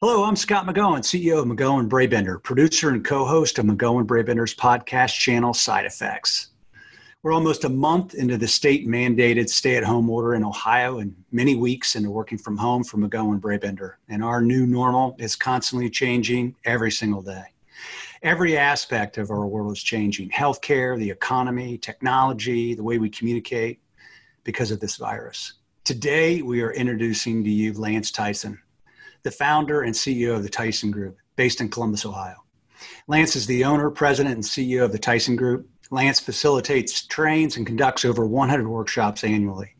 Hello, I'm Scott McGowan, CEO of McGowan Brabender, producer and co-host of McGowan Brabender's podcast channel Side Effects. We're almost a month into the state mandated stay at home order in Ohio and many weeks into working from home for McGowan Brabender. And our new normal is constantly changing every single day. Every aspect of our world is changing healthcare, the economy, technology, the way we communicate because of this virus. Today, we are introducing to you Lance Tyson, the founder and CEO of the Tyson Group, based in Columbus, Ohio. Lance is the owner, president, and CEO of the Tyson Group. Lance facilitates, trains, and conducts over 100 workshops annually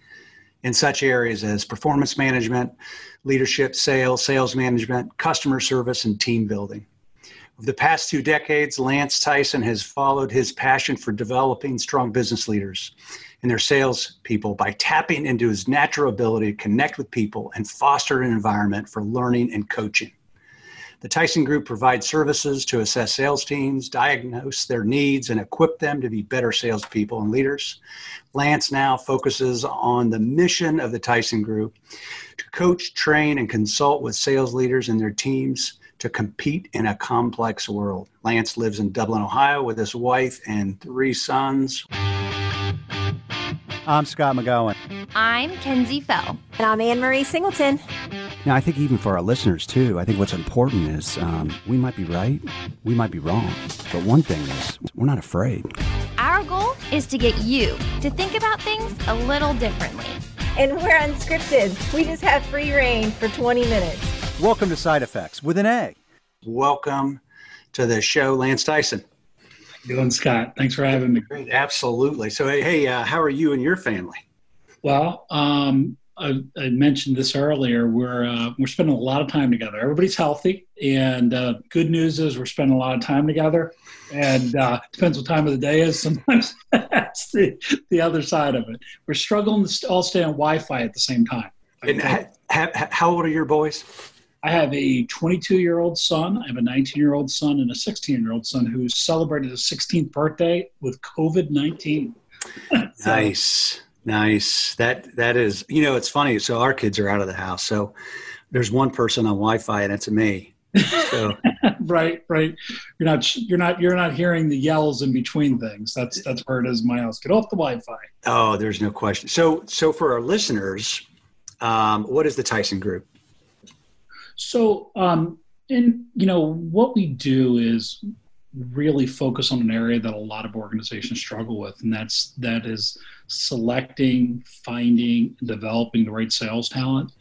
in such areas as performance management, leadership, sales, sales management, customer service, and team building. The past two decades, Lance Tyson has followed his passion for developing strong business leaders and their salespeople by tapping into his natural ability to connect with people and foster an environment for learning and coaching. The Tyson Group provides services to assess sales teams, diagnose their needs, and equip them to be better salespeople and leaders. Lance now focuses on the mission of the Tyson Group to coach, train, and consult with sales leaders and their teams to compete in a complex world. Lance lives in Dublin, Ohio with his wife and three sons. I'm Scott McGowan. I'm Kenzie Fell. And I'm Anne Marie Singleton. Now, I think even for our listeners too, I think what's important is um, we might be right, we might be wrong. But one thing is, we're not afraid. Our goal is to get you to think about things a little differently. And we're unscripted. We just have free reign for 20 minutes. Welcome to Side Effects with an A. Welcome to the show, Lance Tyson doing, Scott? Thanks for having me. Great, absolutely. So, hey, uh, how are you and your family? Well, um, I, I, mentioned this earlier. We're uh, we're spending a lot of time together. Everybody's healthy, and uh, good news is we're spending a lot of time together. And uh, depends what time of the day is. Sometimes that's the the other side of it. We're struggling to all stay on Wi-Fi at the same time. And ha, ha, how old are your boys? I have a 22 year old son, I have a 19 year old son, and a 16 year old son who celebrated his 16th birthday with COVID 19. so, nice, nice. That that is, you know, it's funny. So our kids are out of the house, so there's one person on Wi-Fi, and it's me. So. right, right. You're not you're not you're not hearing the yells in between things. That's that's where it is. My house. Get off the Wi-Fi. Oh, there's no question. So so for our listeners, um, what is the Tyson Group? So, um, and you know, what we do is really focus on an area that a lot of organizations struggle with, and that's that is selecting, finding, developing the right sales talent.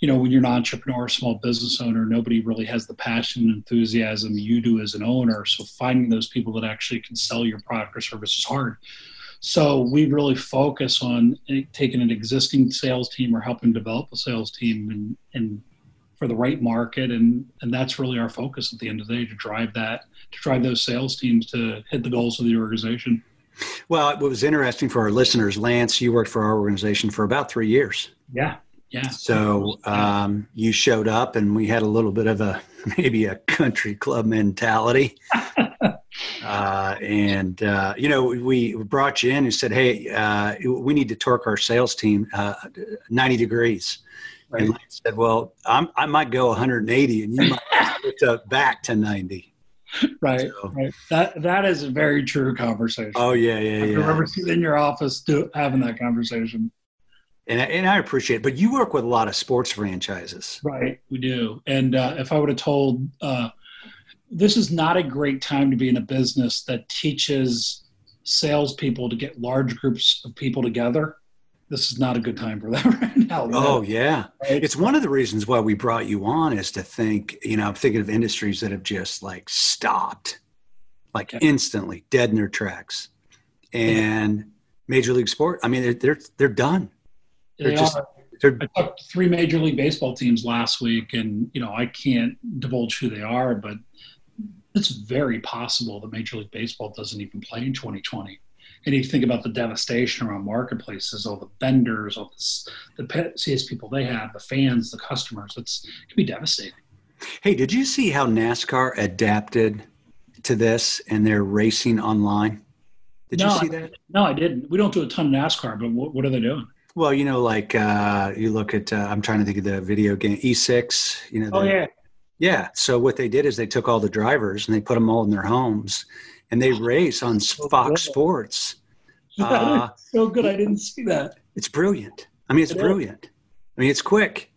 You know, when you're an entrepreneur, small business owner, nobody really has the passion and enthusiasm you do as an owner. So finding those people that actually can sell your product or service is hard. So we really focus on eh, taking an existing sales team or helping develop a sales team and, and for the right market and and that's really our focus at the end of the day to drive that to drive those sales teams to hit the goals of the organization. Well it was interesting for our listeners lance you worked for our organization for about three years. Yeah yeah. So um, you showed up and we had a little bit of a maybe a country club mentality. Uh, and uh, you know we brought you in and said hey uh, we need to torque our sales team uh, 90 degrees Right. And Lance said, "Well, I'm, i might go 180, and you might up back to 90." Right, so. right. That that is a very true conversation. Oh yeah, yeah, I've yeah. Remember sitting in your office do, having that conversation. And, and I appreciate it. But you work with a lot of sports franchises. Right, we do. And uh, if I would have told, uh, this is not a great time to be in a business that teaches salespeople to get large groups of people together this is not a good time for that right now. Oh yeah, right? it's one of the reasons why we brought you on is to think. You know, I'm thinking of industries that have just like stopped, like yeah. instantly, dead in their tracks, and yeah. Major League Sport. I mean, they're they're, they're done. They're they just. Are. They're, I talked to three Major League Baseball teams last week, and you know I can't divulge who they are, but it's very possible that Major League Baseball doesn't even play in 2020 and you think about the devastation around marketplaces, all the vendors, all this, the CS people they have, the fans, the customers. It's it can be devastating. Hey, did you see how NASCAR adapted to this and they're racing online? Did no, you see that? No, I didn't. We don't do a ton of NASCAR, but what, what are they doing? Well, you know, like uh, you look at, uh, I'm trying to think of the video game E6. You know, oh, the, oh yeah, Yeah. So what they did is they took all the drivers and they put them all in their homes, and they race on Fox Sports. Uh, so good. I didn't see that. It's brilliant. I mean, it's it brilliant. Is. I mean, it's quick.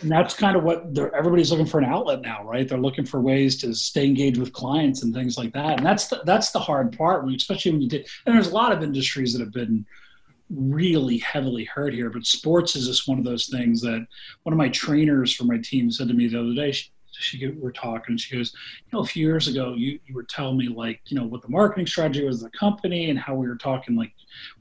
And that's kind of what everybody's looking for an outlet now, right? They're looking for ways to stay engaged with clients and things like that. And that's the, that's the hard part, especially when you did. And there's a lot of industries that have been really heavily hurt here, but sports is just one of those things that one of my trainers for my team said to me the other day. She, she we're talking and she goes you know a few years ago you, you were telling me like you know what the marketing strategy was the company and how we were talking like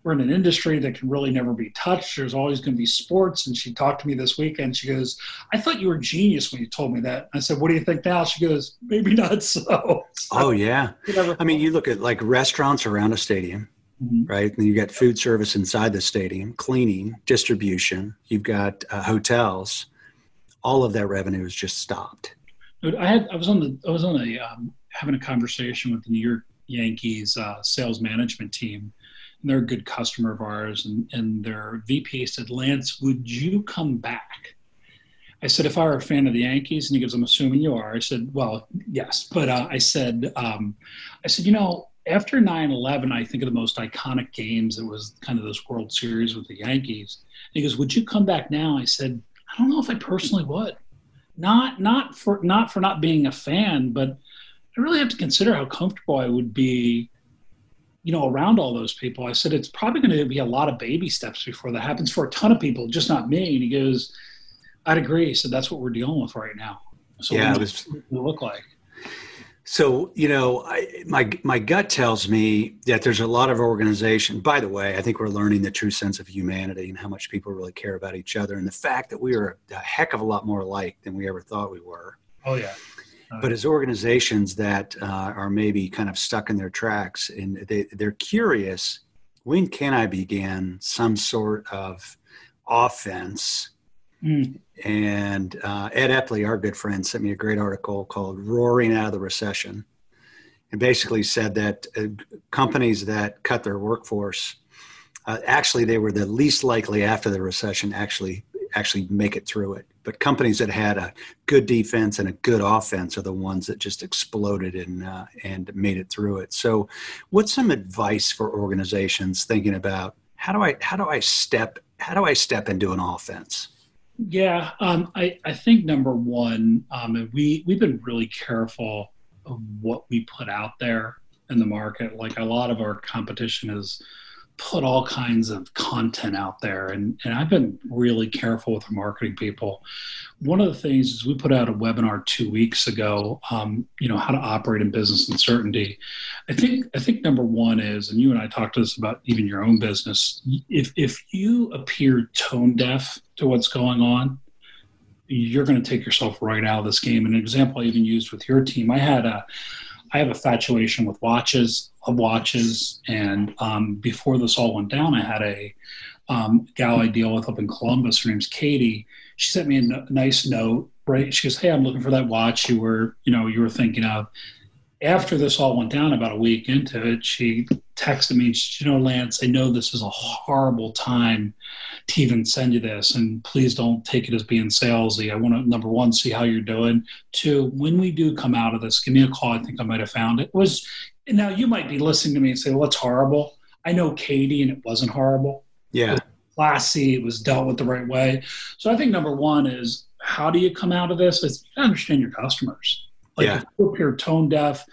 we're in an industry that can really never be touched there's always going to be sports and she talked to me this weekend she goes i thought you were genius when you told me that i said what do you think now she goes maybe not so, so oh yeah i mean you look at like restaurants around a stadium Mm-hmm. right? And you got food service inside the stadium, cleaning, distribution. You've got uh, hotels. All of that revenue is just stopped. I had I was on the I was on a um, having a conversation with the New York Yankees uh, sales management team, and they're a good customer of ours. And, and their VP said, "Lance, would you come back?" I said, "If I were a fan of the Yankees," and he goes, "I'm assuming you are." I said, "Well, yes," but uh, I said, um, "I said, you know." After 9/11, I think of the most iconic games. It was kind of this World Series with the Yankees. And he goes, "Would you come back now?" I said, "I don't know if I personally would." Not not for not for not being a fan, but I really have to consider how comfortable I would be, you know, around all those people. I said it's probably going to be a lot of baby steps before that happens for a ton of people, just not me. And he goes, "I'd agree." So that's what we're dealing with right now. So yeah, what it was, it look like. So, you know, I, my my gut tells me that there's a lot of organization. By the way, I think we're learning the true sense of humanity and how much people really care about each other, and the fact that we are a heck of a lot more alike than we ever thought we were. Oh yeah. but as organizations that uh, are maybe kind of stuck in their tracks and they, they're curious, when can I begin some sort of offense Mm. And uh, Ed Epley, our good friend, sent me a great article called Roaring Out of the Recession. And basically said that uh, companies that cut their workforce, uh, actually, they were the least likely after the recession actually actually make it through it. But companies that had a good defense and a good offense are the ones that just exploded and uh, and made it through it. So, what's some advice for organizations thinking about how do I how do I step how do I step into an offense? Yeah, um, I, I think number one, um, we we've been really careful of what we put out there in the market. Like a lot of our competition is put all kinds of content out there and, and i've been really careful with our marketing people. One of the things is we put out a webinar two weeks ago um, you know how to operate in business uncertainty i think i think number one is and you and i talked to this about even your own business if if you appear tone deaf to what's going on you're going to take yourself right out of this game. And an example i even used with your team i had a I have a fatuation with watches, of watches, and um, before this all went down, I had a um, gal I deal with up in Columbus. Her name's Katie. She sent me a nice note. Right, she goes, "Hey, I'm looking for that watch you were, you know, you were thinking of." After this all went down, about a week into it, she texted me. You know, Lance, I know this is a horrible time to even send you this. And please don't take it as being salesy. I want to, number one, see how you're doing. Two, when we do come out of this, give me a call. I think I might have found it. it was now you might be listening to me and say, well, it's horrible. I know Katie and it wasn't horrible. Yeah. It classy. It was dealt with the right way. So I think number one is how do you come out of this? Is you understand your customers. Like yeah. if you're tone deaf.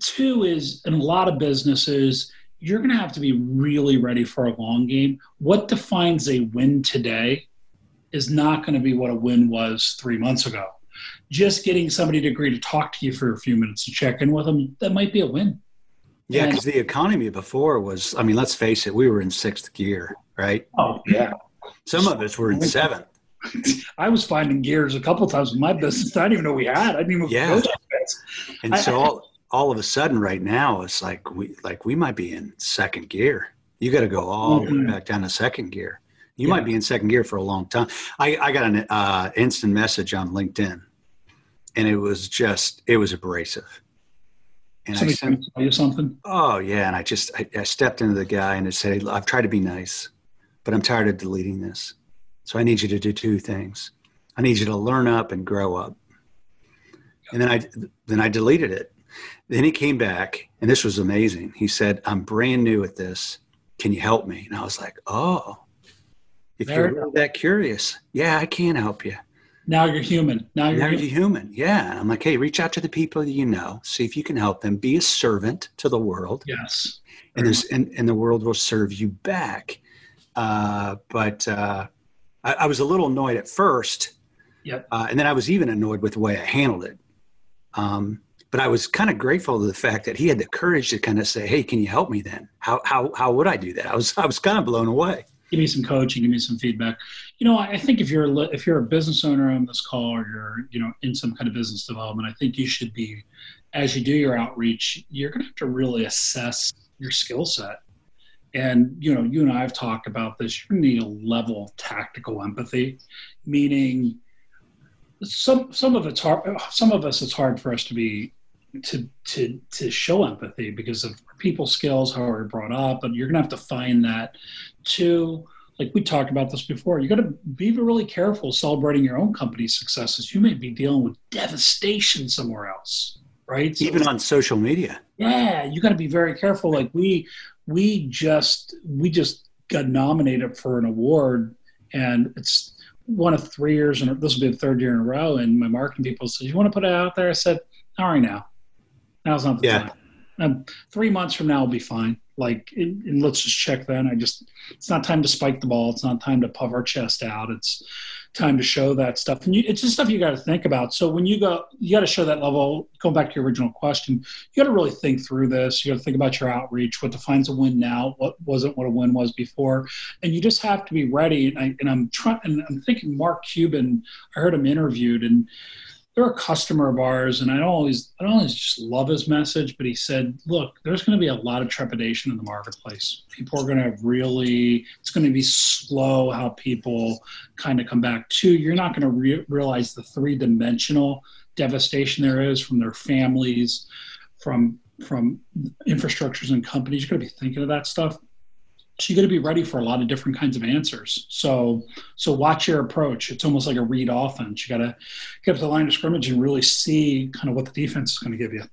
Two is in a lot of businesses, you're going to have to be really ready for a long game. What defines a win today is not going to be what a win was three months ago. Just getting somebody to agree to talk to you for a few minutes to check in with them, that might be a win. Yeah, because the economy before was, I mean, let's face it, we were in sixth gear, right? Oh, yeah. Some of us were in seventh. I was finding gears a couple times in my business. I didn't even know we had. I didn't even yeah. And so all, all of a sudden right now it's like we like we might be in second gear you got to go all mm-hmm. the way mm-hmm. back down to second gear you yeah. might be in second gear for a long time i, I got an uh, instant message on linkedin and it was just it was abrasive and Somebody I sent tell you something. Oh yeah, and I just I, I stepped into the guy and I said, "I've tried to be nice, but I'm tired of deleting this. So I need you to do two things. I need you to learn up and grow up, And then I then I deleted it. Then he came back, and this was amazing. He said, "I'm brand new at this. Can you help me?" And I was like, "Oh, if There you're really that curious, yeah, I can help you." Now you're human. Now you're Now human. you're human, yeah. And I'm like, "Hey, reach out to the people that you know, see if you can help them. Be a servant to the world, Yes. and this, and, and the world will serve you back." Uh, but uh, I, I was a little annoyed at first Yep. uh, and then I was even annoyed with the way I handled it. Um, but I was kind of grateful to the fact that he had the courage to kind of say, "Hey, can you help me?" Then how how how would I do that? I was I was kind of blown away. give me some coaching, give me some feedback. You know, I think if you're if you're a business owner on this call or you're you know in some kind of business development, I think you should be as you do your outreach, you're going to have to really assess your skill set. And you know, you and I have talked about this. You need a level of tactical empathy, meaning some some of it's hard. Some of us, it's hard for us to be to to to show empathy because of people skills, how we're brought up, and you're gonna have to find that too. Like we talked about this before, you got to be really careful celebrating your own company's successes. You may be dealing with devastation somewhere else, right? So- Even on social media. yeah, you got to be very careful. Like we, we just we just got nominated for an award, and it's one of three years, and this will be the third year in a row. And my marketing people said, "You want to put it out there?" I said, "All right, now, now's not the Yeah. time. Um, three months from now will be fine. Like, and, and let's just check then. I just, it's not time to spike the ball. It's not time to puff our chest out. It's time to show that stuff. And you, it's just stuff you got to think about. So when you go, you got to show that level. Going back to your original question, you got to really think through this. You got to think about your outreach, what defines a win now, what wasn't what a win was before, and you just have to be ready. And, I, and I'm trying, and I'm thinking Mark Cuban. I heard him interviewed, and they're a customer of ours, and I don't always, I don't always just love his message, but he said, "Look, there's going to be a lot of trepidation in the marketplace. People are going to really, it's going to be slow how people kind of come back to. You're not going to re- realize the three dimensional devastation there is from their families, from from infrastructures and companies. You're going to be thinking of that stuff. So you got to be ready for a lot of different kinds of answers. So so watch your approach. It's almost like a read offense. You got to get up to the line of scrimmage and really see kind of what the defense is going to give you.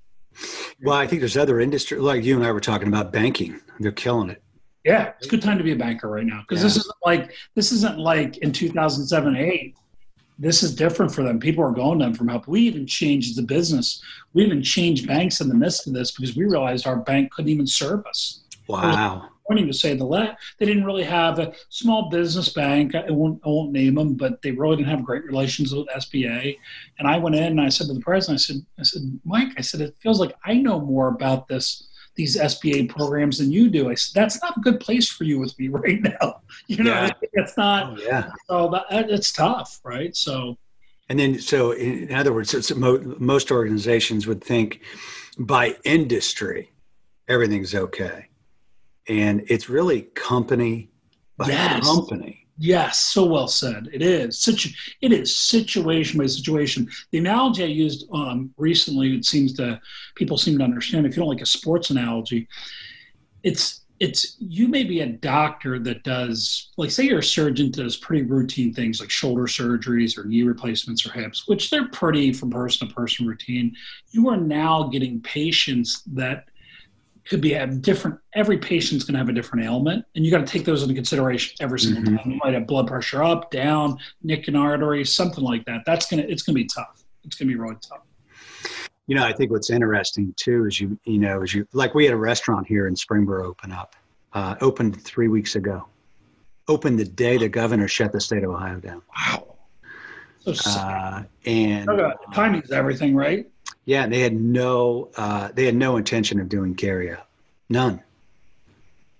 Well, I think there's other industry like you and I were talking about banking. They're killing it. Yeah, it's a good time to be a banker right now because this isn't like this isn't like in 2007 8 this is different for them people are going to them from help we even changed the business we even changed banks in the midst of this because we realized our bank couldn't even serve us Wow. Pointing to say the la- they didn't really have a small business bank I won't, I won't name them but they really didn't have great relations with sba and i went in and i said to the president i said i said mike i said it feels like i know more about this these SBA programs than you do. I said, that's not a good place for you with me right now. You know, Yeah. it's not, Oh, yeah. so that, it's tough, right? So, And then, so in, in other words, it's mo- most organizations would think by industry, everything's okay. And it's really company by Yes. company. yes, so well said. It is such, it is situation by situation. The analogy I used um, recently, it seems to people seem to understand. If you don't like a sports analogy, it's it's you may be a doctor that does like say you're a surgeon that does pretty routine things like shoulder surgeries or knee replacements or hips which they're pretty from person to person routine you are now getting patients that could be have different every patient's going to have a different ailment and you got to take those into consideration every single Mhm. time. You might have blood pressure up down nick an artery something like that. That's going to it's going to be tough. It's going to be really tough. You know, I think what's interesting too is you, you know, is you like we had a restaurant here in Springboro open up, uh, opened three weeks ago, opened the day the governor shut the state of Ohio down. wow. So Uh, and okay. timing is everything right yeah, and they had no, uh, they had no intention of doing carry out, none.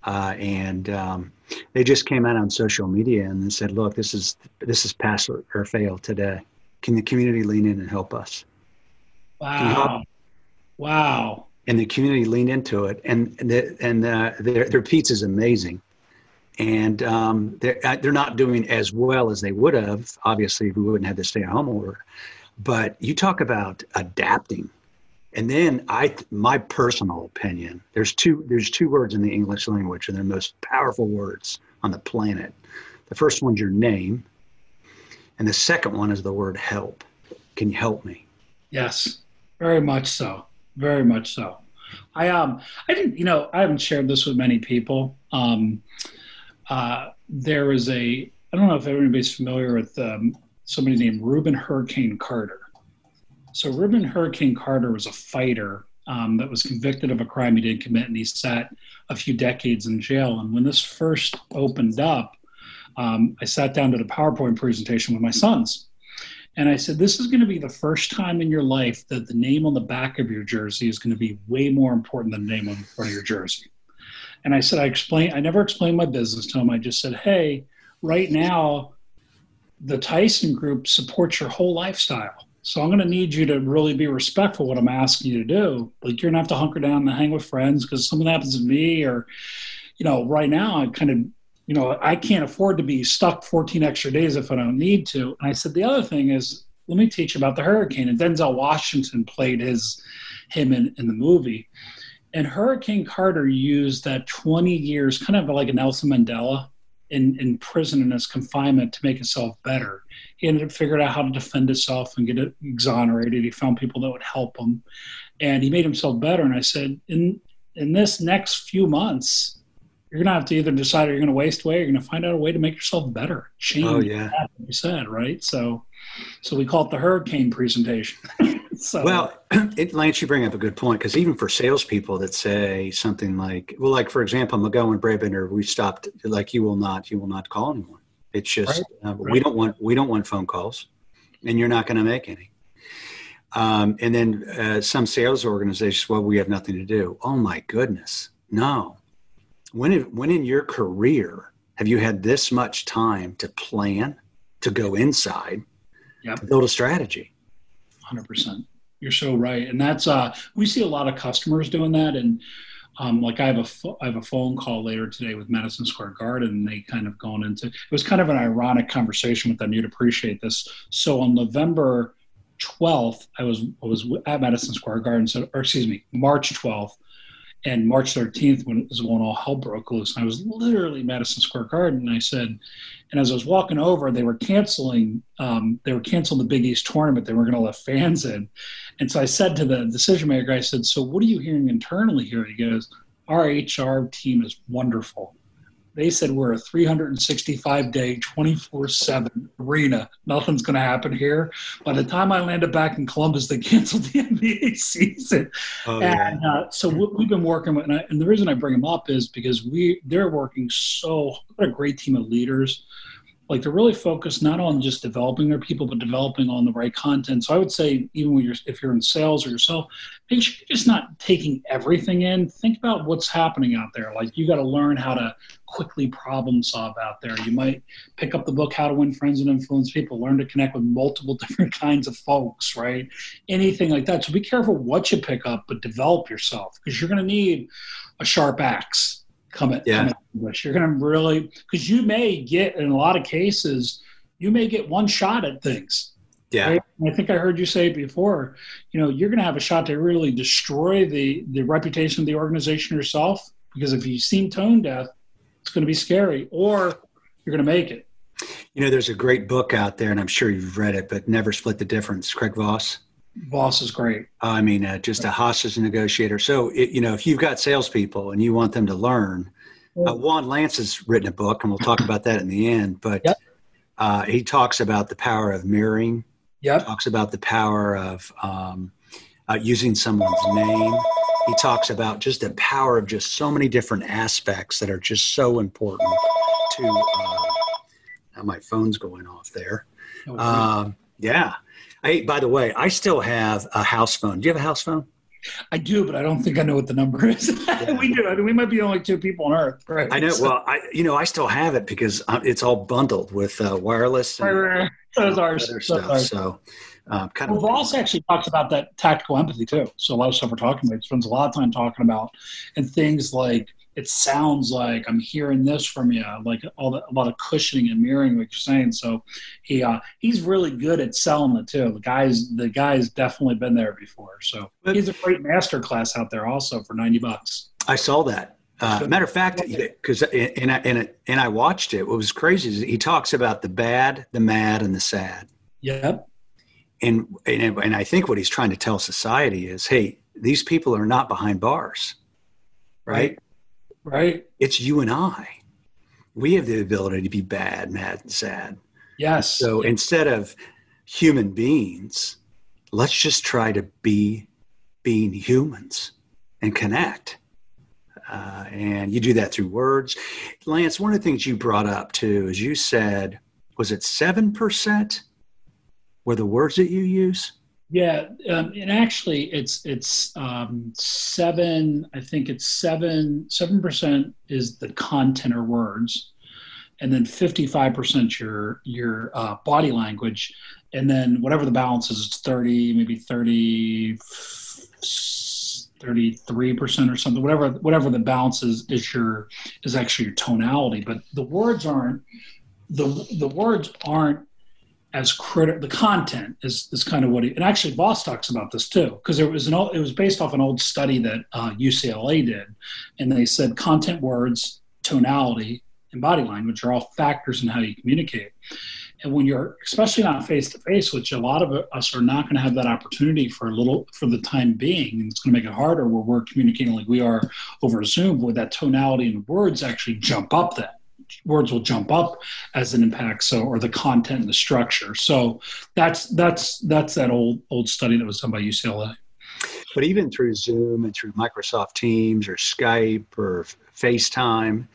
Uh, and um, they just came out on social media and said, "Look, this is this is pass or, or fail today. Can the community lean in and help us?" Wow. Wow. and the community leaned into it and the, and uh, their their pizza is amazing and um, they're uh, they're not doing as well as they would have obviously if we wouldn't have the stay at home order but you talk about adapting and then I my personal opinion there's two there's two words in the English language and they're the most powerful words on the planet the first one's your name and the second one is the word help can you help me Yes. very much so. Very much so. I um I didn't you know I haven't shared this with many people. Um, uh, there is a I don't know if everybody's familiar with um, somebody named Rubin Hurricane Carter. So Rubin Hurricane Carter was a fighter um, that was convicted of a crime he didn't commit, and he sat a few decades in jail. And when this first opened up, um, I sat down to the PowerPoint presentation with my sons. And I said, This is going to be the first time in your life that the name on the back of your jersey is going to be way more important than the name on the front of your jersey. And I said, I explained, I never explained my business to him. I just said, Hey, right now, the Tyson Group supports your whole lifestyle. So I'm going to need you to really be respectful what I'm asking you to do. Like you're going to have to hunker down and hang with friends because something happens to me or, you know, right now I kind of, you know, I can't afford to be stuck 14 extra days if I don't need to. And I said, the other thing is, let me teach you about the hurricane. And Denzel Washington played his, him in, in the movie. And Hurricane Carter used that 20 years, kind of like a Nelson Mandela in, in prison in his confinement to make himself better he ended up figuring out how to defend himself and get it exonerated. He found people that would help him, and he made himself better. And I said, in in this next few months, you're gonna have to either decide you're gonna waste away, or you're gonna find out a way to make yourself better. Oh, Change. Oh yeah. You said right. So, so we call it the hurricane presentation. so, well, it, Lance, you bring up a good point because even for salespeople that say something like, well, like for example, McGowan Brabender, we stopped. Like, you will not, you will not call anyone it's just right. Uh, right. we don't want we don't want phone calls, and you're not going to make any. Um, and then uh, some sales organizations, well, we have nothing to do. Oh my goodness, no. When in, when in your career have you had this much time to plan, to go inside, yep. to build a strategy? Hundred percent. You're so right, and that's uh, we see a lot of customers doing that, and um, like I have a fo- I have a phone call later today with Madison Square Garden, and they kind of gone into it was kind of an ironic conversation with them. You'd appreciate this. So on November 12th, I was I was at Madison Square Garden, so or excuse me, March 12th, and March 13th when it was when all hell broke loose. And I was literally Madison Square Garden, and I said, and as I was walking over, they were canceling um, they were canceling the Big East tournament. They weren't going to let fans in, and so I said to the decision maker, I said, So what are you hearing internally here? He goes, Our HR team is wonderful. They said we're a 365 day, 24 7 arena. Nothing's going to happen here. By the time I landed back in Columbus, they canceled the NBA season. Oh, and uh, so we've been working with, and, I, and the reason I bring them up is because we they're working so, what a great team of leaders like they're really focused not on just developing their people but developing on the right content. So i would say even when you're if you're in sales or yourself make sure you're just not taking everything in. Think about what's happening out there. Like you got to learn how to quickly problem solve out there. You might pick up the book how to win friends and influence people learn to connect with multiple different kinds of folks right? Anything like that. So be careful what you pick up but develop yourself because you're going to need a sharp axe come at, yeah. come at English. You're going to really because you may get in a lot of cases you may get one shot at things. Yeah, right? I think I heard you say before. You know, you're going to have a shot to really destroy the the reputation of the organization yourself because if you seem tone deaf, it's going to be scary, or you're going to make it. You know, there's a great book out there, and I'm sure you've read it, but Never Split the Difference. Craig Voss. Voss is great. I mean, uh, just a hostage negotiator. So, it, you know, if you've got salespeople and you want them to learn, uh, Juan Lance has written a book, and we'll talk about that in the end. But yep. uh, he talks about the power of mirroring. Yeah. Talks about the power of um, uh, using someone's name. He talks about just the power of just so many different aspects that are just so important to. Uh, now my phone's going off there. Um, yeah. Hey, by the way, I still have a house phone. Do you have a house phone? I do, but I don't think I know what the number is. We do. I mean, we might be the only two people on Earth, right? I know. So, well, I you know I still have it because uh, it's all bundled with uh, wireless. And, right, right. So is ours. Other stuff. Ours. So. Um, kind well, of Voss actually talks about that tactical empathy too. So a lot of stuff we're talking about, he spends a lot of time talking about, and things like it sounds like I'm hearing this from you, like all the, a lot of cushioning and mirroring what you're saying. So he uh, he's really good at selling it too. The guys the guy's definitely been there before. So he's a great master class out there also for ninety bucks. I saw that. Uh, matter of fact, because and I, and, and I watched it. What was crazy is he talks about the bad, the mad, and the sad. Yep. and, and and I think what he's trying to tell society is, hey, these people are not behind bars, right? Right. It's you and I. We have the ability to be bad, mad, and sad. Yes. So instead of human beings, let's just try to be being humans and connect. Uh, and you do that through words. Lance, one of the things you brought up too is you said, was it 7% were the words that you use? Yeah, um, and actually, it's it's um, seven. I think it's seven. Seven percent is the content or words, and then fifty five percent your your uh, body language, and then whatever the balance is, it's thirty, maybe 30, 33 percent or something. Whatever whatever the balance is is your is actually your tonality. But the words aren't the the words aren't as critical. The content is is kind of what he and actually Voss talks about this too because it was an old, it was based off an old study that uh, UCLA did, and they said content, words, tonality, and body language are all factors in how you communicate. And when you're especially not face to face, which a lot of us are not going to have that opportunity for a little for the time being, and it's going to make it harder where we're communicating like we are over Zoom, where that tonality and words actually jump up that words will jump up as an impact so or the content and the structure. So that's that's that's that old old study that was done by ucla but even through zoom and through microsoft teams or skype or facetime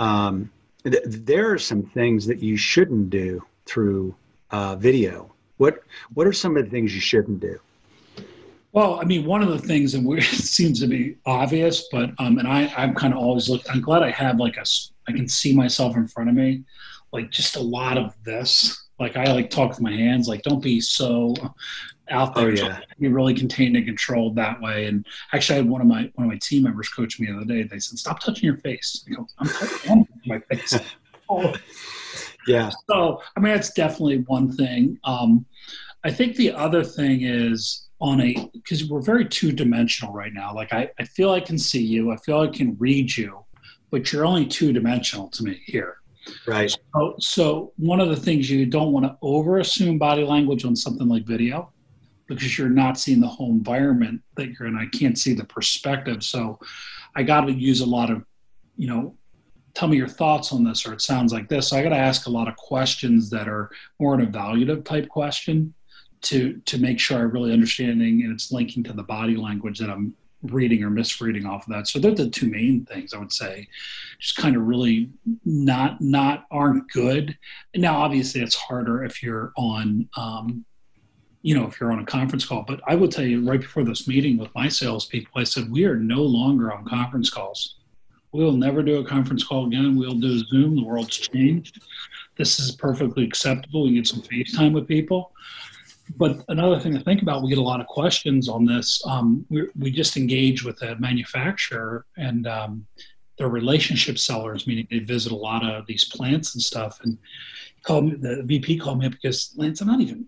um, th- there are some things that you shouldn't do through uh, video. What what are some of the things you shouldn't do? Well, I mean, one of the things, and it seems to be obvious, but um, and I, I'm kind of always look. I'm glad I have like a I can see myself in front of me, like just a lot of this. Like I like talk with my hands. Like don't be so out there. Oh, yeah. Be really contained and controlled that way. And actually, I had one of my one of my team members coach me the other day. They said, "Stop touching your face." I go, "I'm touching my face." oh. Yeah. So I mean, that's definitely one thing. Um, I think the other thing is on a because we're very two dimensional right now. Like I, I feel I can see you. I feel I can read you but you're only two dimensional to me here. Right. So, so one of the things you don't want to over assume body language on something like video because you're not seeing the whole environment that you're in. I can't see the perspective. So I got to use a lot of, you know, tell me your thoughts on this or it sounds like this. So I got to ask a lot of questions that are more an evaluative type question to to make sure I'm really understanding and it's linking to the body language that I'm reading or misreading off of that. So they're the two main things I would say. Just kind of really not not aren't good. Now, obviously, it's harder if you're on. Um, you know, if you're on a conference call, but I will tell you right before this meeting with my salespeople, I said, we are no longer on conference calls. We'll never do a conference call again. We'll do Zoom. The world's changed. This is perfectly acceptable. We get some FaceTime with people but another thing to think about, we get a lot of questions on this. Um, we, we just engage with a manufacturer and um, they're relationship sellers, meaning they visit a lot of these plants and stuff. And called me, the VP called me up because Lance, I'm not even.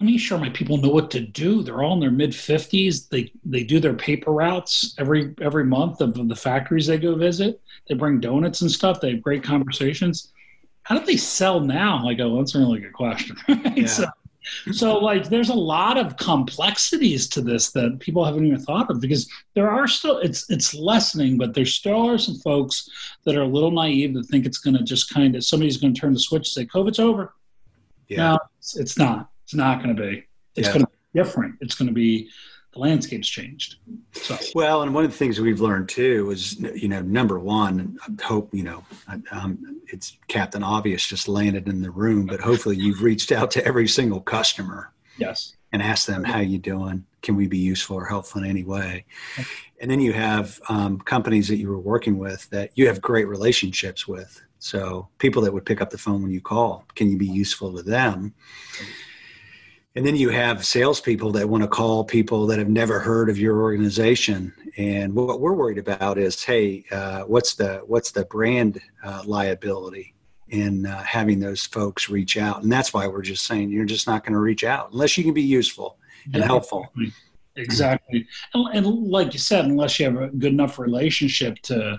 I'm not sure my people know what to do. They're all in their mid 50s. They they do their paper routes every every month of the factories they go visit. They bring donuts and stuff. They have great conversations. How do they sell now? I go, that's a really good question. Yeah. so, so like there's a lot of complexities to this that people haven't even thought of because there are still it's it's lessening but there still are some folks that are a little naive that think it's going to just kind of somebody's going to turn the switch and say covid's over yeah. no it's, it's not it's not going to be it's yeah. going to be different it's going to be the landscape's changed. So. Well, and one of the things we've learned too is, you know, number one, I hope, you know, um, it's Captain Obvious just landed in the room, but hopefully you've reached out to every single customer. Yes. And asked them, how you doing? Can we be useful or helpful in any way? And then you have um, companies that you were working with that you have great relationships with. So people that would pick up the phone when you call, can you be useful to them? And then you have salespeople that want to call people that have never heard of your organization. And what we're worried about is, hey, uh, what's the what's the brand uh, liability in uh, having those folks reach out? And that's why we're just saying you're just not going to reach out unless you can be useful and yeah, helpful. Exactly. And, and like you said, unless you have a good enough relationship to,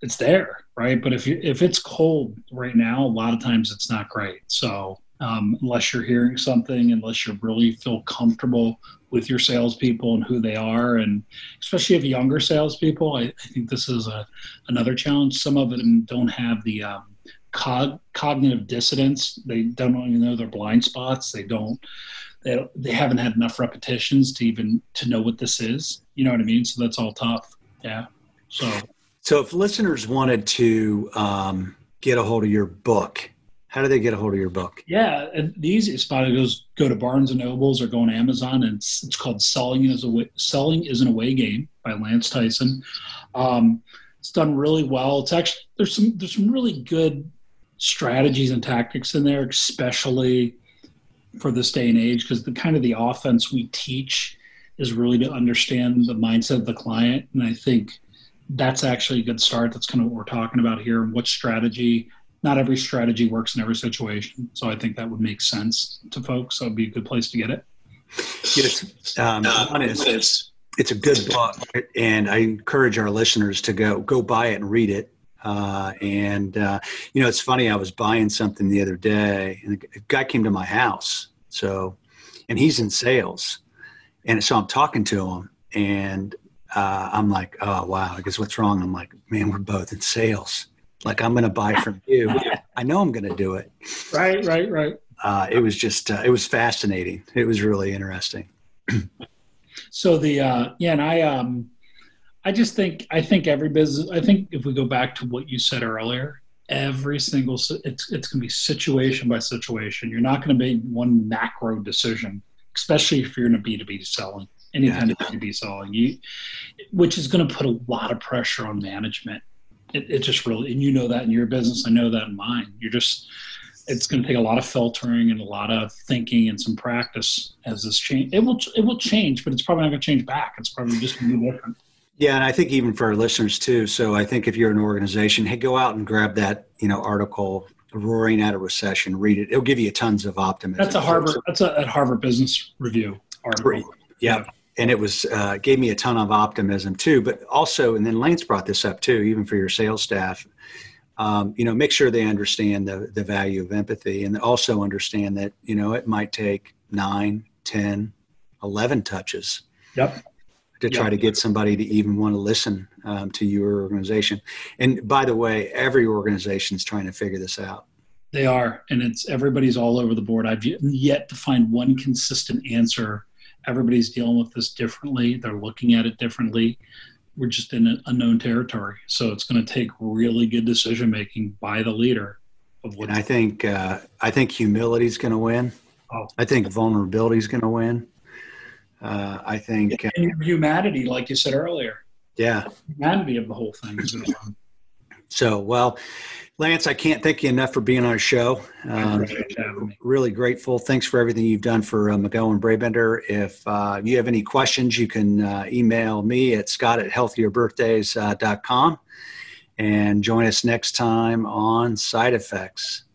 it's there, right? But if you if it's cold right now, a lot of times it's not great. So um, unless you're hearing something, unless you really feel comfortable with your salespeople and who they are, and especially if younger salespeople, I, I think this is a, another challenge. Some of them don't have the um, cog- cognitive dissonance. They don't even know their blind spots. They don't. They, they haven't had enough repetitions to even to know what this is. You know what I mean? So that's all tough. Yeah. So. So if listeners wanted to um, get a hold of your book, how do they get a hold of your book? Yeah, the easiest spot is go to Barnes and Nobles or go on Amazon, and it's, it's called "Selling is a Way, Selling is an Away Game" by Lance Tyson. Um, it's done really well. It's actually there's some there's some really good strategies and tactics in there, especially for this day and age, because the kind of the offense we teach is really to understand the mindset of the client, and I think that's actually a good start. That's kind of what we're talking about here, what strategy not every strategy works in every situation. So I think that would make sense to folks. So it'd be a good place to get it. Yes, um, is it's a good book, and I encourage our listeners to go go buy it and read it. Uh, and uh, you know, it's funny. I was buying something the other day, and a guy came to my house. So, and he's in sales, and so I'm talking to him, and uh, I'm like, "Oh wow, I guess what's wrong?" I'm like, "Man, we're both in sales." Like I'm going to buy from you. I know I'm going to do it. Right, right, right. Uh, it was just uh, it was fascinating. It was really interesting. so the uh, yeah, and I um, I just think I think every business. I think if we go back to what you said earlier, every single it's it's going to be situation by situation. You're not going to make one macro decision, especially if you're in a B two B selling any kind of B two B selling. You, which is going to put a lot of pressure on management it, it just really, and you know that in your business, I know that in mine. You're just, it's going to take a lot of filtering and a lot of thinking and some practice as this change. It will, it will change, but it's probably not going to change back. It's probably just going to be different. Yeah, and I think even for our listeners too. So I think if you're an organization, hey, go out and grab that, you know, article roaring out of recession read it it'll give you tons of optimism that's a harvard that's a, a harvard business review article yeah and it was uh, gave me a ton of optimism too. But also, and then Lance brought this up too, even for your sales staff. Um, you know, make sure they understand the the value of empathy, and also understand that you know it might take nine, 10, 11 touches. Yep. To try yep. to get somebody to even want to listen um, to your organization. And by the way, every organization is trying to figure this out. They are, and it's everybody's all over the board. I've yet to find one consistent answer everybody's dealing with this differently. They're looking at it differently. We're just in an unknown territory. So it's going to take really good decision making by the leader. Of what and I think uh, I think humility is going to win. Oh. I think vulnerability is going to win. Uh, I think and uh, humanity, like you said earlier. Yeah, humanity of the whole thing is going to win. So well, Lance, I can't thank you enough for being on our show. Um, really grateful. Thanks for everything you've done for uh, McGowan Brabender. If uh, you have any questions, you can uh, email me at scott at healthierbirthdays.com uh, and join us next time on Side Effects.